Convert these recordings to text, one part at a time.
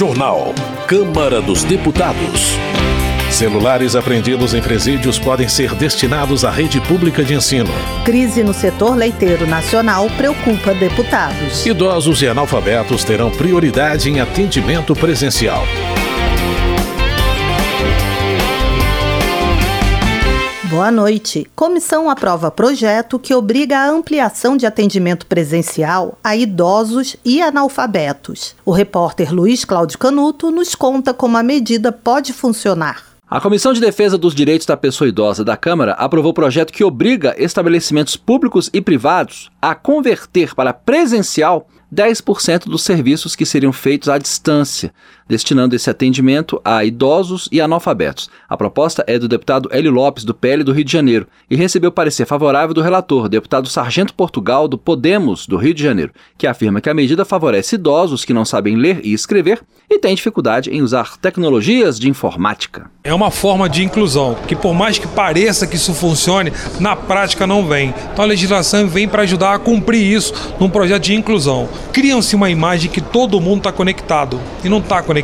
Jornal. Câmara dos Deputados. Celulares apreendidos em presídios podem ser destinados à rede pública de ensino. Crise no setor leiteiro nacional preocupa deputados. Idosos e analfabetos terão prioridade em atendimento presencial. Boa noite. Comissão aprova projeto que obriga a ampliação de atendimento presencial a idosos e analfabetos. O repórter Luiz Cláudio Canuto nos conta como a medida pode funcionar. A Comissão de Defesa dos Direitos da Pessoa Idosa da Câmara aprovou projeto que obriga estabelecimentos públicos e privados a converter para presencial 10% dos serviços que seriam feitos à distância, destinando esse atendimento a idosos e analfabetos. A proposta é do deputado Hélio Lopes, do PL do Rio de Janeiro, e recebeu parecer favorável do relator, deputado Sargento Portugal, do Podemos, do Rio de Janeiro, que afirma que a medida favorece idosos que não sabem ler e escrever e têm dificuldade em usar tecnologias de informática. É uma forma de inclusão, que por mais que pareça que isso funcione, na prática não vem. Então a legislação vem para ajudar a cumprir isso num projeto de inclusão criam-se uma imagem que todo mundo está conectado e não está conectado.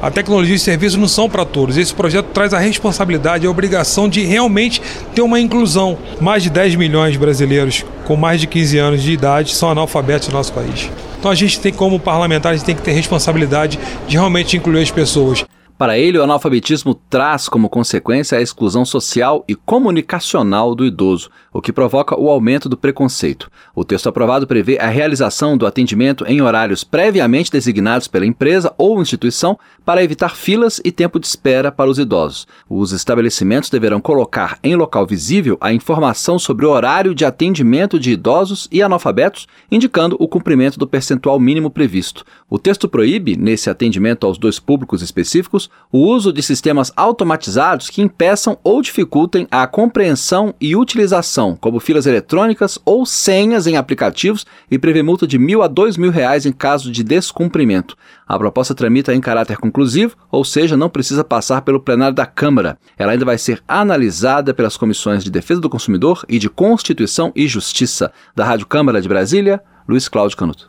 A tecnologia e os serviços não são para todos. Esse projeto traz a responsabilidade e a obrigação de realmente ter uma inclusão. Mais de 10 milhões de brasileiros com mais de 15 anos de idade são analfabetos no nosso país. Então a gente tem, como parlamentar, a gente tem que ter responsabilidade de realmente incluir as pessoas. Para ele, o analfabetismo traz como consequência a exclusão social e comunicacional do idoso, o que provoca o aumento do preconceito. O texto aprovado prevê a realização do atendimento em horários previamente designados pela empresa ou instituição para evitar filas e tempo de espera para os idosos. Os estabelecimentos deverão colocar em local visível a informação sobre o horário de atendimento de idosos e analfabetos, indicando o cumprimento do percentual mínimo previsto. O texto proíbe, nesse atendimento aos dois públicos específicos, o uso de sistemas automatizados que impeçam ou dificultem a compreensão e utilização, como filas eletrônicas ou senhas em aplicativos, e prevê multa de mil a dois mil reais em caso de descumprimento. A proposta tramita em caráter conclusivo, ou seja, não precisa passar pelo plenário da Câmara. Ela ainda vai ser analisada pelas comissões de Defesa do Consumidor e de Constituição e Justiça. Da Rádio Câmara de Brasília, Luiz Cláudio Canuto.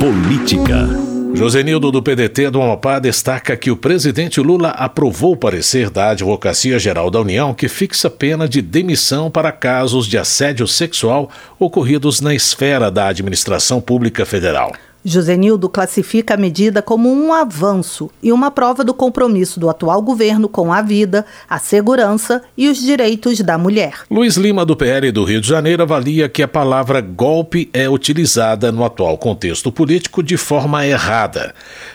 Política. Josenildo do PDT do Amapá destaca que o presidente Lula aprovou o parecer da Advocacia Geral da União que fixa pena de demissão para casos de assédio sexual ocorridos na esfera da administração pública federal. Josenildo classifica a medida como um avanço e uma prova do compromisso do atual governo com a vida, a segurança e os direitos da mulher. Luiz Lima, do PL do Rio de Janeiro, avalia que a palavra golpe é utilizada no atual contexto político de forma errada.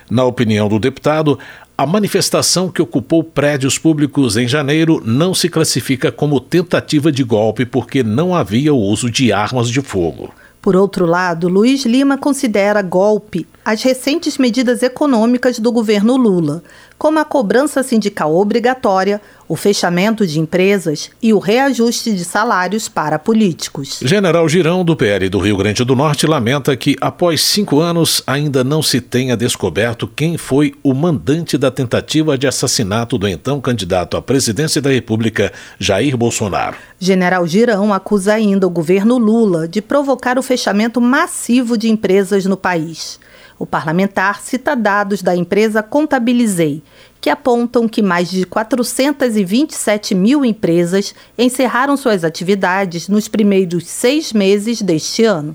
Na opinião do deputado, a manifestação que ocupou prédios públicos em janeiro não se classifica como tentativa de golpe porque não havia o uso de armas de fogo. Por outro lado, Luiz Lima considera golpe as recentes medidas econômicas do governo Lula, como a cobrança sindical obrigatória, o fechamento de empresas e o reajuste de salários para políticos. General Girão, do PL do Rio Grande do Norte, lamenta que, após cinco anos, ainda não se tenha descoberto quem foi o mandante da tentativa de assassinato do então candidato à presidência da República, Jair Bolsonaro. General Girão acusa ainda o governo Lula de provocar o fechamento massivo de empresas no país. O parlamentar cita dados da empresa Contabilizei, que apontam que mais de 427 mil empresas encerraram suas atividades nos primeiros seis meses deste ano.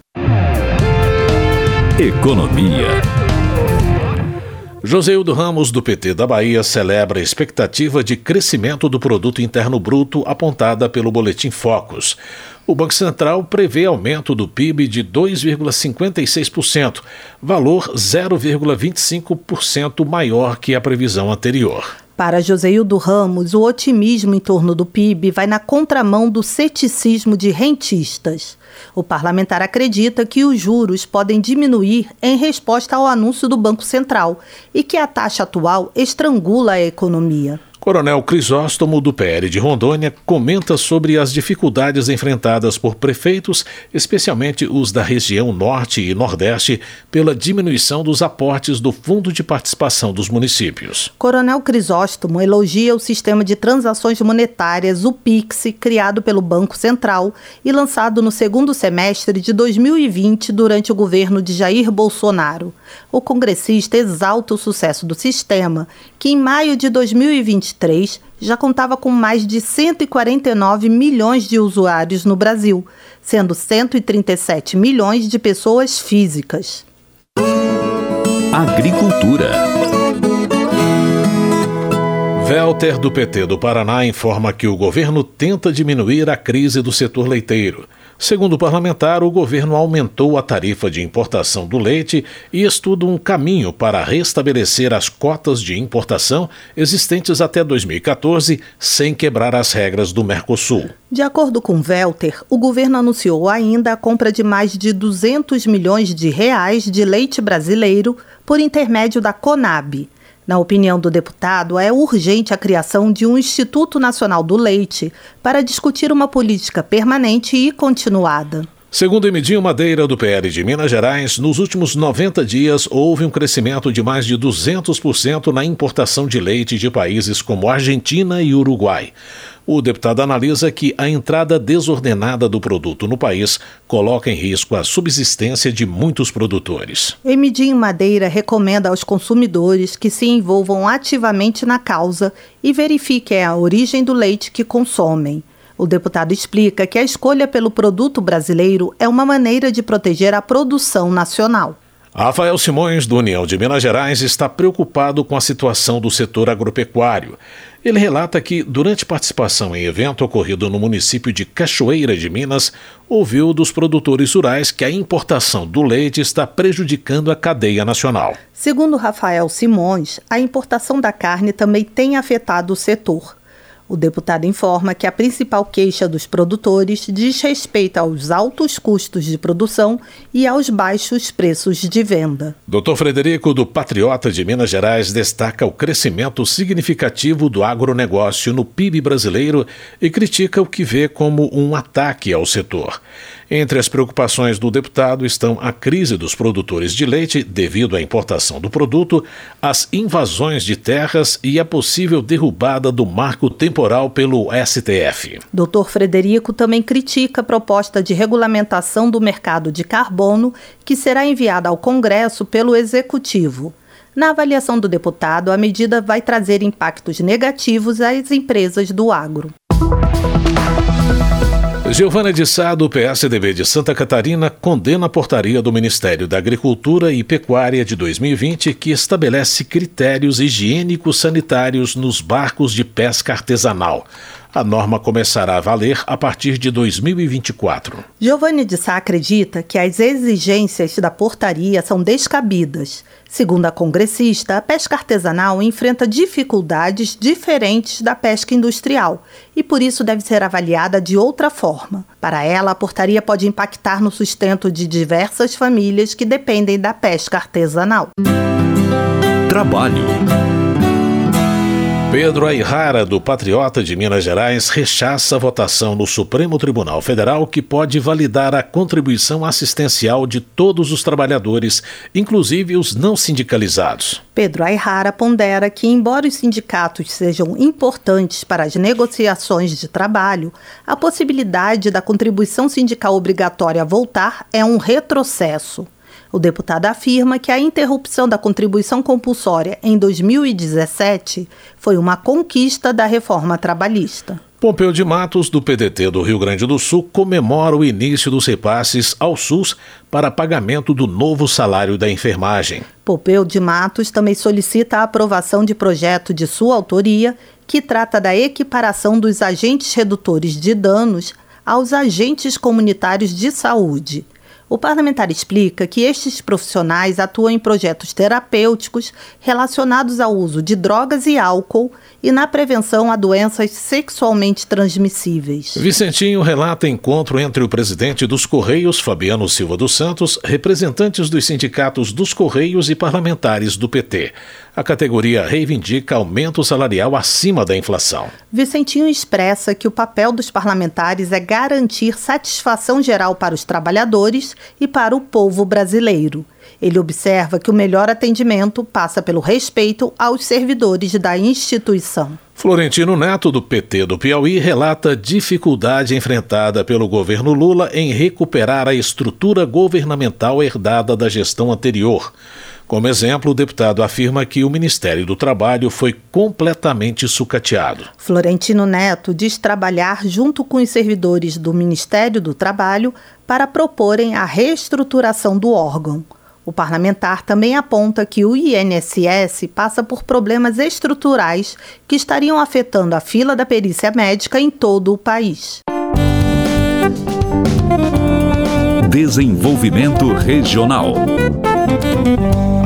Economia. Joseildo Ramos, do PT da Bahia, celebra a expectativa de crescimento do produto interno bruto apontada pelo Boletim Focus. O Banco Central prevê aumento do PIB de 2,56%, valor 0,25% maior que a previsão anterior. Para Joseildo Ramos, o otimismo em torno do PIB vai na contramão do ceticismo de rentistas. O parlamentar acredita que os juros podem diminuir em resposta ao anúncio do Banco Central e que a taxa atual estrangula a economia. Coronel Crisóstomo, do PL de Rondônia, comenta sobre as dificuldades enfrentadas por prefeitos, especialmente os da região Norte e Nordeste, pela diminuição dos aportes do Fundo de Participação dos Municípios. Coronel Crisóstomo elogia o sistema de transações monetárias, o PIX, criado pelo Banco Central e lançado no segundo semestre de 2020 durante o governo de Jair Bolsonaro. O congressista exalta o sucesso do sistema, que em maio de 2023 já contava com mais de 149 milhões de usuários no Brasil, sendo 137 milhões de pessoas físicas. Agricultura. Welter, do PT do Paraná, informa que o governo tenta diminuir a crise do setor leiteiro. Segundo o parlamentar, o governo aumentou a tarifa de importação do leite e estuda um caminho para restabelecer as cotas de importação existentes até 2014, sem quebrar as regras do Mercosul. De acordo com Welter, o governo anunciou ainda a compra de mais de 200 milhões de reais de leite brasileiro por intermédio da Conab. Na opinião do deputado, é urgente a criação de um Instituto Nacional do Leite para discutir uma política permanente e continuada. Segundo Emidinho Madeira, do PL de Minas Gerais, nos últimos 90 dias houve um crescimento de mais de 200% na importação de leite de países como Argentina e Uruguai. O deputado analisa que a entrada desordenada do produto no país coloca em risco a subsistência de muitos produtores. Emidinho Madeira recomenda aos consumidores que se envolvam ativamente na causa e verifiquem a origem do leite que consomem. O deputado explica que a escolha pelo produto brasileiro é uma maneira de proteger a produção nacional. Rafael Simões, do União de Minas Gerais, está preocupado com a situação do setor agropecuário. Ele relata que, durante participação em evento ocorrido no município de Cachoeira de Minas, ouviu dos produtores rurais que a importação do leite está prejudicando a cadeia nacional. Segundo Rafael Simões, a importação da carne também tem afetado o setor. O deputado informa que a principal queixa dos produtores diz respeito aos altos custos de produção e aos baixos preços de venda. Dr. Frederico, do Patriota de Minas Gerais, destaca o crescimento significativo do agronegócio no PIB brasileiro e critica o que vê como um ataque ao setor. Entre as preocupações do deputado estão a crise dos produtores de leite devido à importação do produto, as invasões de terras e a possível derrubada do marco temporal pelo STF. Dr. Frederico também critica a proposta de regulamentação do mercado de carbono que será enviada ao Congresso pelo Executivo. Na avaliação do deputado, a medida vai trazer impactos negativos às empresas do agro. Giovana de Sá, do PSDB de Santa Catarina, condena a portaria do Ministério da Agricultura e Pecuária de 2020 que estabelece critérios higiênicos sanitários nos barcos de pesca artesanal. A norma começará a valer a partir de 2024. Giovanni de Sá acredita que as exigências da portaria são descabidas. Segundo a congressista, a pesca artesanal enfrenta dificuldades diferentes da pesca industrial e por isso deve ser avaliada de outra forma. Para ela, a portaria pode impactar no sustento de diversas famílias que dependem da pesca artesanal. Trabalho. Pedro Ayrara, do Patriota de Minas Gerais, rechaça a votação no Supremo Tribunal Federal que pode validar a contribuição assistencial de todos os trabalhadores, inclusive os não sindicalizados. Pedro Ayrara pondera que, embora os sindicatos sejam importantes para as negociações de trabalho, a possibilidade da contribuição sindical obrigatória voltar é um retrocesso. O deputado afirma que a interrupção da contribuição compulsória em 2017 foi uma conquista da reforma trabalhista. Pompeu de Matos, do PDT do Rio Grande do Sul, comemora o início dos repasses ao SUS para pagamento do novo salário da enfermagem. Pompeu de Matos também solicita a aprovação de projeto de sua autoria que trata da equiparação dos agentes redutores de danos aos agentes comunitários de saúde. O parlamentar explica que estes profissionais atuam em projetos terapêuticos relacionados ao uso de drogas e álcool e na prevenção a doenças sexualmente transmissíveis. Vicentinho relata encontro entre o presidente dos Correios, Fabiano Silva dos Santos, representantes dos sindicatos dos Correios e parlamentares do PT. A categoria reivindica aumento salarial acima da inflação. Vicentinho expressa que o papel dos parlamentares é garantir satisfação geral para os trabalhadores e para o povo brasileiro. Ele observa que o melhor atendimento passa pelo respeito aos servidores da instituição. Florentino Neto, do PT do Piauí, relata dificuldade enfrentada pelo governo Lula em recuperar a estrutura governamental herdada da gestão anterior. Como exemplo, o deputado afirma que o Ministério do Trabalho foi completamente sucateado. Florentino Neto diz trabalhar junto com os servidores do Ministério do Trabalho para proporem a reestruturação do órgão. O parlamentar também aponta que o INSS passa por problemas estruturais que estariam afetando a fila da perícia médica em todo o país. Desenvolvimento Regional.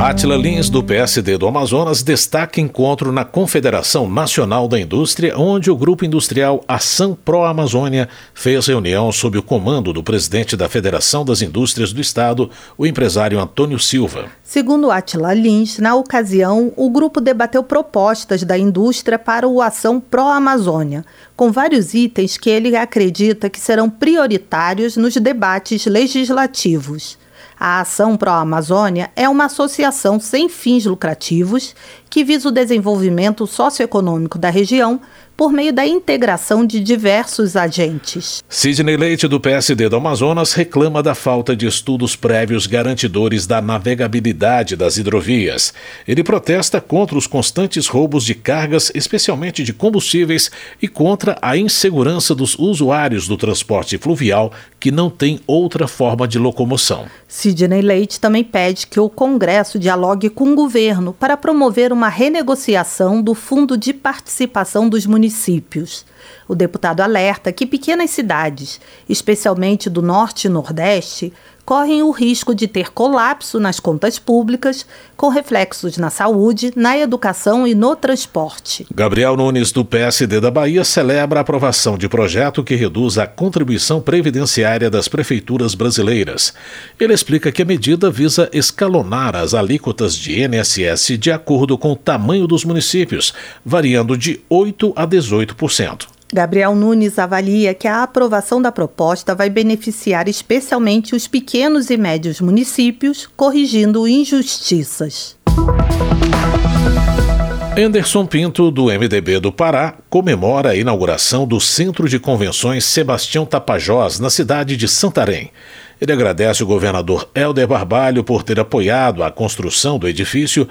Atila Lins, do PSD do Amazonas, destaca encontro na Confederação Nacional da Indústria, onde o Grupo Industrial Ação Pro Amazônia fez reunião sob o comando do presidente da Federação das Indústrias do Estado, o empresário Antônio Silva. Segundo Atila Lins, na ocasião, o grupo debateu propostas da indústria para o Ação Pro Amazônia, com vários itens que ele acredita que serão prioritários nos debates legislativos. A Ação Pro Amazônia é uma associação sem fins lucrativos que visa o desenvolvimento socioeconômico da região por meio da integração de diversos agentes. Sidney Leite, do PSD do Amazonas, reclama da falta de estudos prévios garantidores da navegabilidade das hidrovias. Ele protesta contra os constantes roubos de cargas, especialmente de combustíveis, e contra a insegurança dos usuários do transporte fluvial que não tem outra forma de locomoção. Sidney Leite também pede que o Congresso dialogue com o governo para promover uma renegociação do Fundo de Participação dos Municípios municípios. O deputado alerta que pequenas cidades, especialmente do Norte e Nordeste, correm o risco de ter colapso nas contas públicas, com reflexos na saúde, na educação e no transporte. Gabriel Nunes, do PSD da Bahia, celebra a aprovação de projeto que reduz a contribuição previdenciária das prefeituras brasileiras. Ele explica que a medida visa escalonar as alíquotas de INSS de acordo com o tamanho dos municípios, variando de 8% a 18%. Gabriel Nunes avalia que a aprovação da proposta vai beneficiar especialmente os pequenos e médios municípios, corrigindo injustiças. Anderson Pinto, do MDB do Pará, comemora a inauguração do Centro de Convenções Sebastião Tapajós, na cidade de Santarém. Ele agradece o governador Helder Barbalho por ter apoiado a construção do edifício,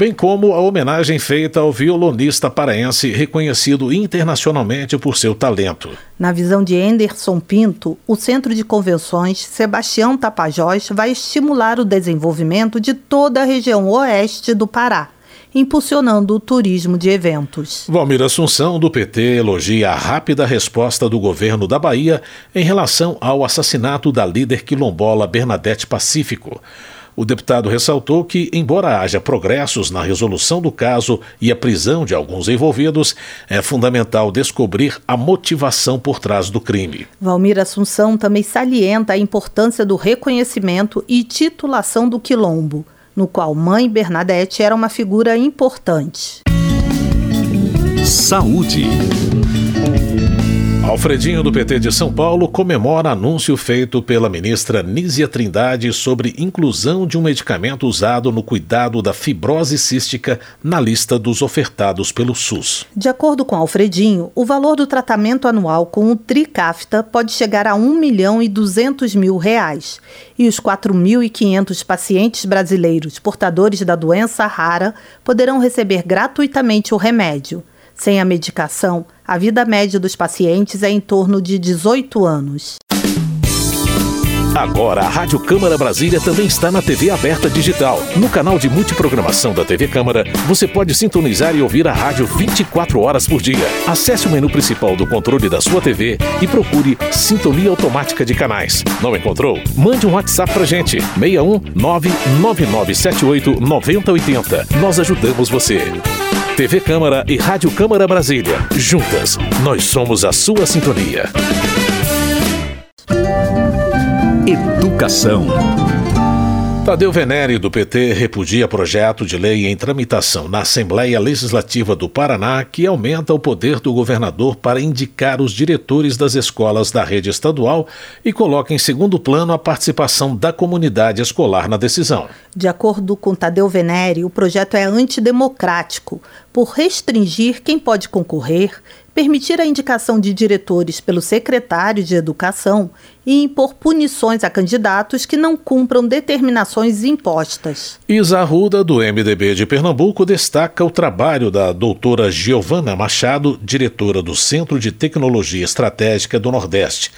bem como a homenagem feita ao violonista paraense reconhecido internacionalmente por seu talento. Na visão de Anderson Pinto, o Centro de Convenções Sebastião Tapajós vai estimular o desenvolvimento de toda a região oeste do Pará impulsionando o turismo de eventos. Valmir Assunção, do PT, elogia a rápida resposta do governo da Bahia em relação ao assassinato da líder quilombola Bernadette Pacífico. O deputado ressaltou que, embora haja progressos na resolução do caso e a prisão de alguns envolvidos, é fundamental descobrir a motivação por trás do crime. Valmir Assunção também salienta a importância do reconhecimento e titulação do quilombo, no qual mãe Bernadette era uma figura importante. Saúde. Alfredinho do PT de São Paulo comemora anúncio feito pela ministra Nízia Trindade sobre inclusão de um medicamento usado no cuidado da fibrose cística na lista dos ofertados pelo SUS. De acordo com Alfredinho, o valor do tratamento anual com o Tricafta pode chegar a 1 milhão e 200 mil reais. E os 4.500 pacientes brasileiros portadores da doença rara poderão receber gratuitamente o remédio. Sem a medicação, a vida média dos pacientes é em torno de 18 anos. Agora, a Rádio Câmara Brasília também está na TV aberta digital. No canal de multiprogramação da TV Câmara, você pode sintonizar e ouvir a rádio 24 horas por dia. Acesse o menu principal do controle da sua TV e procure Sintonia Automática de Canais. Não encontrou? Mande um WhatsApp pra gente. 61 99978 9080. Nós ajudamos você. TV Câmara e Rádio Câmara Brasília. Juntas, nós somos a sua sintonia. Educação. Tadeu Venere, do PT, repudia projeto de lei em tramitação na Assembleia Legislativa do Paraná que aumenta o poder do governador para indicar os diretores das escolas da rede estadual e coloca em segundo plano a participação da comunidade escolar na decisão. De acordo com Tadeu Venere, o projeto é antidemocrático por restringir quem pode concorrer, permitir a indicação de diretores pelo secretário de Educação e impor punições a candidatos que não cumpram determinações impostas. Isa Arruda, do MDB de Pernambuco, destaca o trabalho da doutora Giovana Machado, diretora do Centro de Tecnologia Estratégica do Nordeste.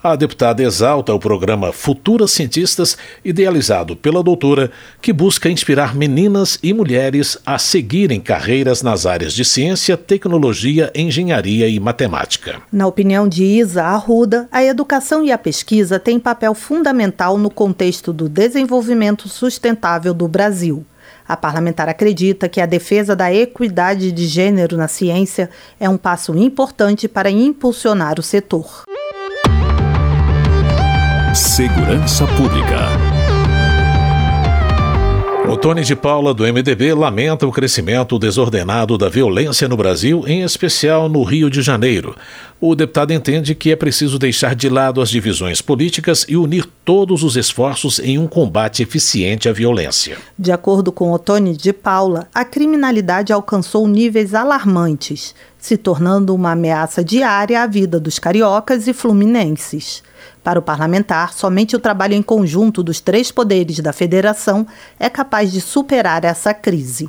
A deputada exalta o programa Futuras Cientistas, idealizado pela doutora, que busca inspirar meninas e mulheres a seguirem carreiras nas áreas de ciência, tecnologia, engenharia e matemática. Na opinião de Isa Arruda, a educação e a pesquisa têm papel fundamental no contexto do desenvolvimento sustentável do Brasil. A parlamentar acredita que a defesa da equidade de gênero na ciência é um passo importante para impulsionar o setor. Segurança Pública. O Tony de Paula, do MDB, lamenta o crescimento desordenado da violência no Brasil, em especial no Rio de Janeiro. O deputado entende que é preciso deixar de lado as divisões políticas e unir todos os esforços em um combate eficiente à violência. De acordo com Otone de Paula, a criminalidade alcançou níveis alarmantes, se tornando uma ameaça diária à vida dos cariocas e fluminenses. Para o parlamentar, somente o trabalho em conjunto dos três poderes da federação é capaz de superar essa crise.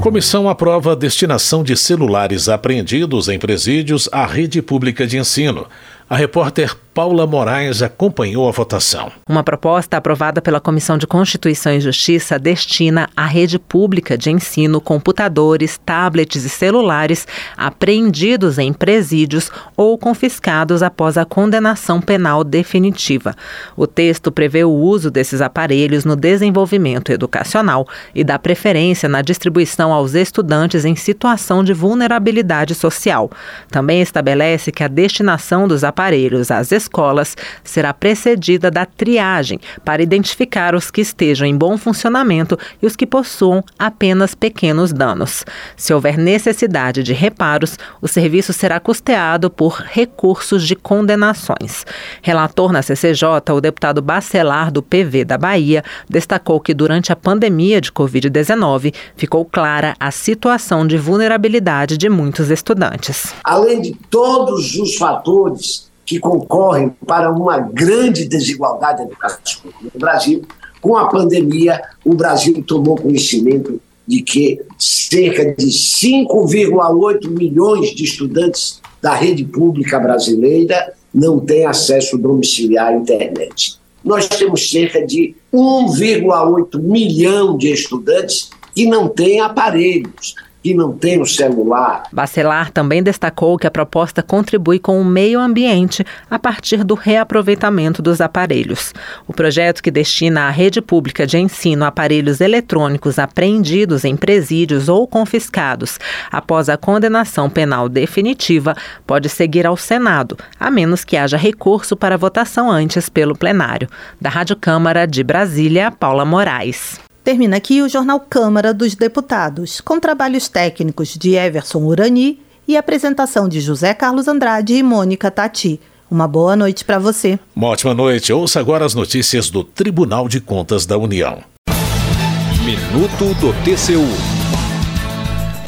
Comissão aprova a destinação de celulares apreendidos em presídios à rede pública de ensino. A repórter Paula Moraes acompanhou a votação. Uma proposta aprovada pela Comissão de Constituição e Justiça destina à rede pública de ensino computadores, tablets e celulares apreendidos em presídios ou confiscados após a condenação penal definitiva. O texto prevê o uso desses aparelhos no desenvolvimento educacional e dá preferência na distribuição aos estudantes em situação de vulnerabilidade social. Também estabelece que a destinação dos aparelhos aparelhos às escolas será precedida da triagem para identificar os que estejam em bom funcionamento e os que possuam apenas pequenos danos. Se houver necessidade de reparos, o serviço será custeado por recursos de condenações. Relator na CCJ, o deputado Bacelar do PV da Bahia destacou que durante a pandemia de Covid-19 ficou clara a situação de vulnerabilidade de muitos estudantes. Além de todos os fatores que concorrem para uma grande desigualdade educacional no Brasil. Com a pandemia, o Brasil tomou conhecimento de que cerca de 5,8 milhões de estudantes da rede pública brasileira não têm acesso domiciliar à internet. Nós temos cerca de 1,8 milhão de estudantes que não têm aparelhos, que não tem o celular. Bacelar também destacou que a proposta contribui com o meio ambiente a partir do reaproveitamento dos aparelhos. O projeto que destina à rede pública de ensino aparelhos eletrônicos apreendidos em presídios ou confiscados após a condenação penal definitiva pode seguir ao Senado, a menos que haja recurso para votação antes pelo plenário. Da Rádio Câmara de Brasília, Paula Moraes. Termina aqui o Jornal Câmara dos Deputados, com trabalhos técnicos de Everson Urani e apresentação de José Carlos Andrade e Mônica Tati. Uma boa noite para você. Uma ótima noite. Ouça agora as notícias do Tribunal de Contas da União. Minuto do TCU.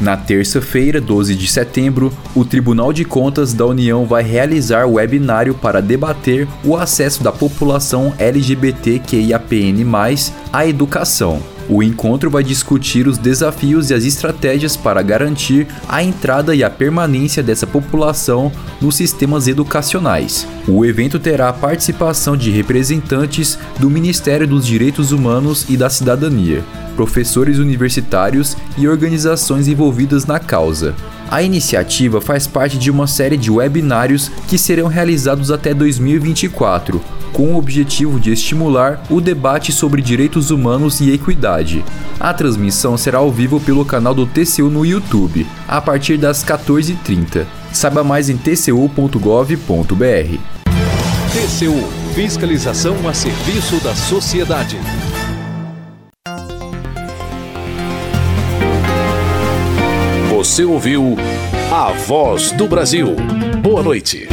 Na terça-feira, 12 de setembro, o Tribunal de Contas da União vai realizar webinário para debater o acesso da população LGBTQIAPN+, à educação. O encontro vai discutir os desafios e as estratégias para garantir a entrada e a permanência dessa população nos sistemas educacionais. O evento terá a participação de representantes do Ministério dos Direitos Humanos e da Cidadania, professores universitários e organizações envolvidas na causa. A iniciativa faz parte de uma série de webinários que serão realizados até 2024, com o objetivo de estimular o debate sobre direitos humanos e equidade. A transmissão será ao vivo pelo canal do TCU no YouTube, a partir das 14h30. Saiba mais em tcu.gov.br. TCU Fiscalização a serviço da sociedade. Você ouviu A Voz do Brasil. Boa noite.